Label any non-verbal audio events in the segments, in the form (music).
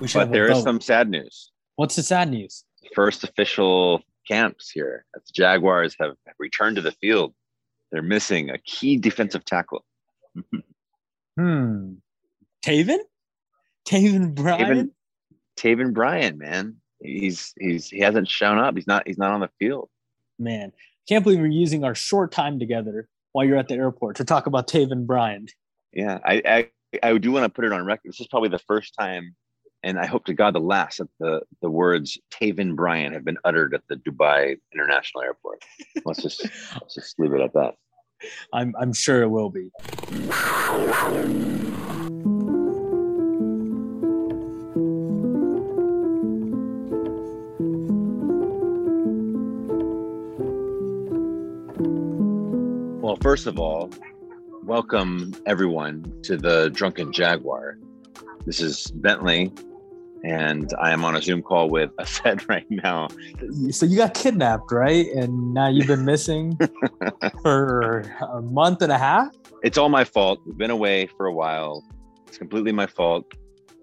We should But there is some sad news. What's the sad news? First official camps here. The Jaguars have returned to the field. They're missing a key defensive tackle. Hmm. Taven? Taven Bryan? Taven, Taven Bryan, man. He's he's he hasn't shown up. He's not he's not on the field. Man, can't believe we're using our short time together while you're at the airport to talk about Taven Bryan. Yeah, I I, I do want to put it on record. This is probably the first time, and I hope to God the last that the the words Taven Bryan have been uttered at the Dubai International Airport. Let's just let's just leave it at that. I'm I'm sure it will be. Well, first of all, welcome everyone to the Drunken Jaguar. This is Bentley, and I am on a Zoom call with (laughs) a Fed right now. So you got kidnapped, right? And now you've been missing (laughs) for a month and a half. It's all my fault. We've been away for a while. It's completely my fault.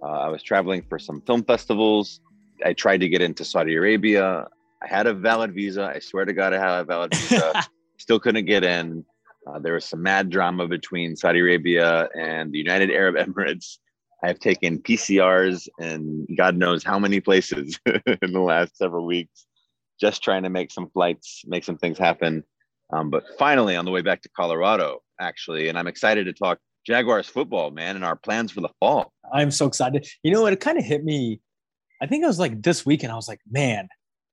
Uh, I was traveling for some film festivals. I tried to get into Saudi Arabia. I had a valid visa. I swear to God, I had a valid visa. (laughs) Still couldn't get in. Uh, there was some mad drama between Saudi Arabia and the United Arab (laughs) Emirates. I have taken PCRs in God knows how many places (laughs) in the last several weeks, just trying to make some flights, make some things happen. Um, but finally, on the way back to Colorado, actually, and I'm excited to talk Jaguars football, man, and our plans for the fall. I'm so excited. You know what? It kind of hit me. I think it was like this weekend. I was like, man,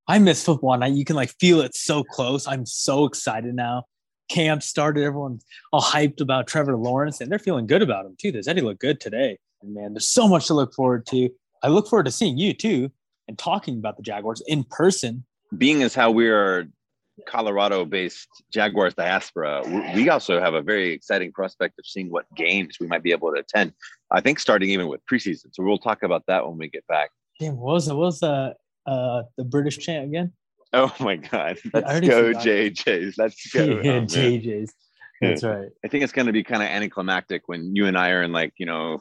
I miss football, and I, you can like feel it so close. I'm so excited now. Camp started. Everyone's all hyped about Trevor Lawrence, and they're feeling good about him too. They said he looked good today. And man, there's so much to look forward to. I look forward to seeing you too and talking about the Jaguars in person. Being as how we are Colorado-based Jaguars diaspora, we- also have a very exciting prospect of seeing what games we might be able to attend. I think starting even with preseason. So we'll talk about that when we get back. Damn, what was what was the uh the British chant again? (laughs) Oh my God! Let's go. JJ's. Let's (laughs) go. Oh, yeah, Oh. JJ's. That's right. I think it's going to be kind of anticlimactic when you and I are in like you know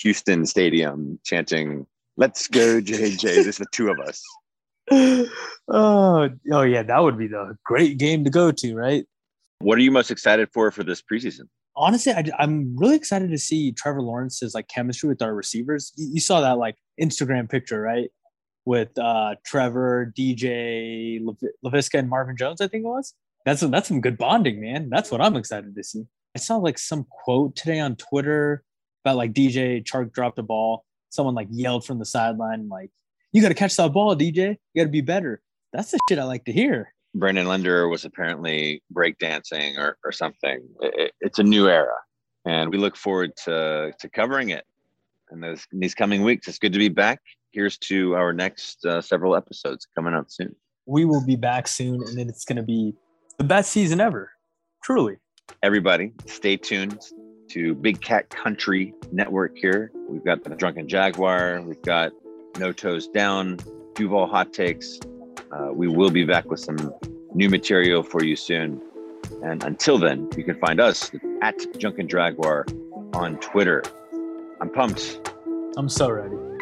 Houston Stadium chanting "Let's go, JJ." It's the two of us. (laughs) oh, oh yeah, that would be the great game to go to, right? What are you most excited for for this preseason? Honestly, I, am really excited to see Trevor Lawrence's like chemistry with our receivers. You, you saw that like Instagram picture, right? With uh, Trevor, DJ, Laviska, and Marvin Jones, I think it was. That's that's some good bonding, man. That's what I'm excited to see. I saw like some quote today on Twitter about like DJ Chark dropped a ball. Someone like yelled from the sideline, like, "You got to catch that ball, DJ. You got to be better." That's the shit I like to hear. Brandon Linder was apparently breakdancing or, or something. It- it's a new era, and we look forward to to covering it in those in these coming weeks. It's good to be back. Here's to our next uh, several episodes coming out soon. We will be back soon, and then it's going to be the best season ever. Truly. Everybody, stay tuned to Big Cat Country Network here. We've got the Drunken Jaguar. We've got No Toes Down, Duval Hot Takes. Uh, we will be back with some new material for you soon. And until then, you can find us at Drunken Jaguar on Twitter. I'm pumped. I'm so ready.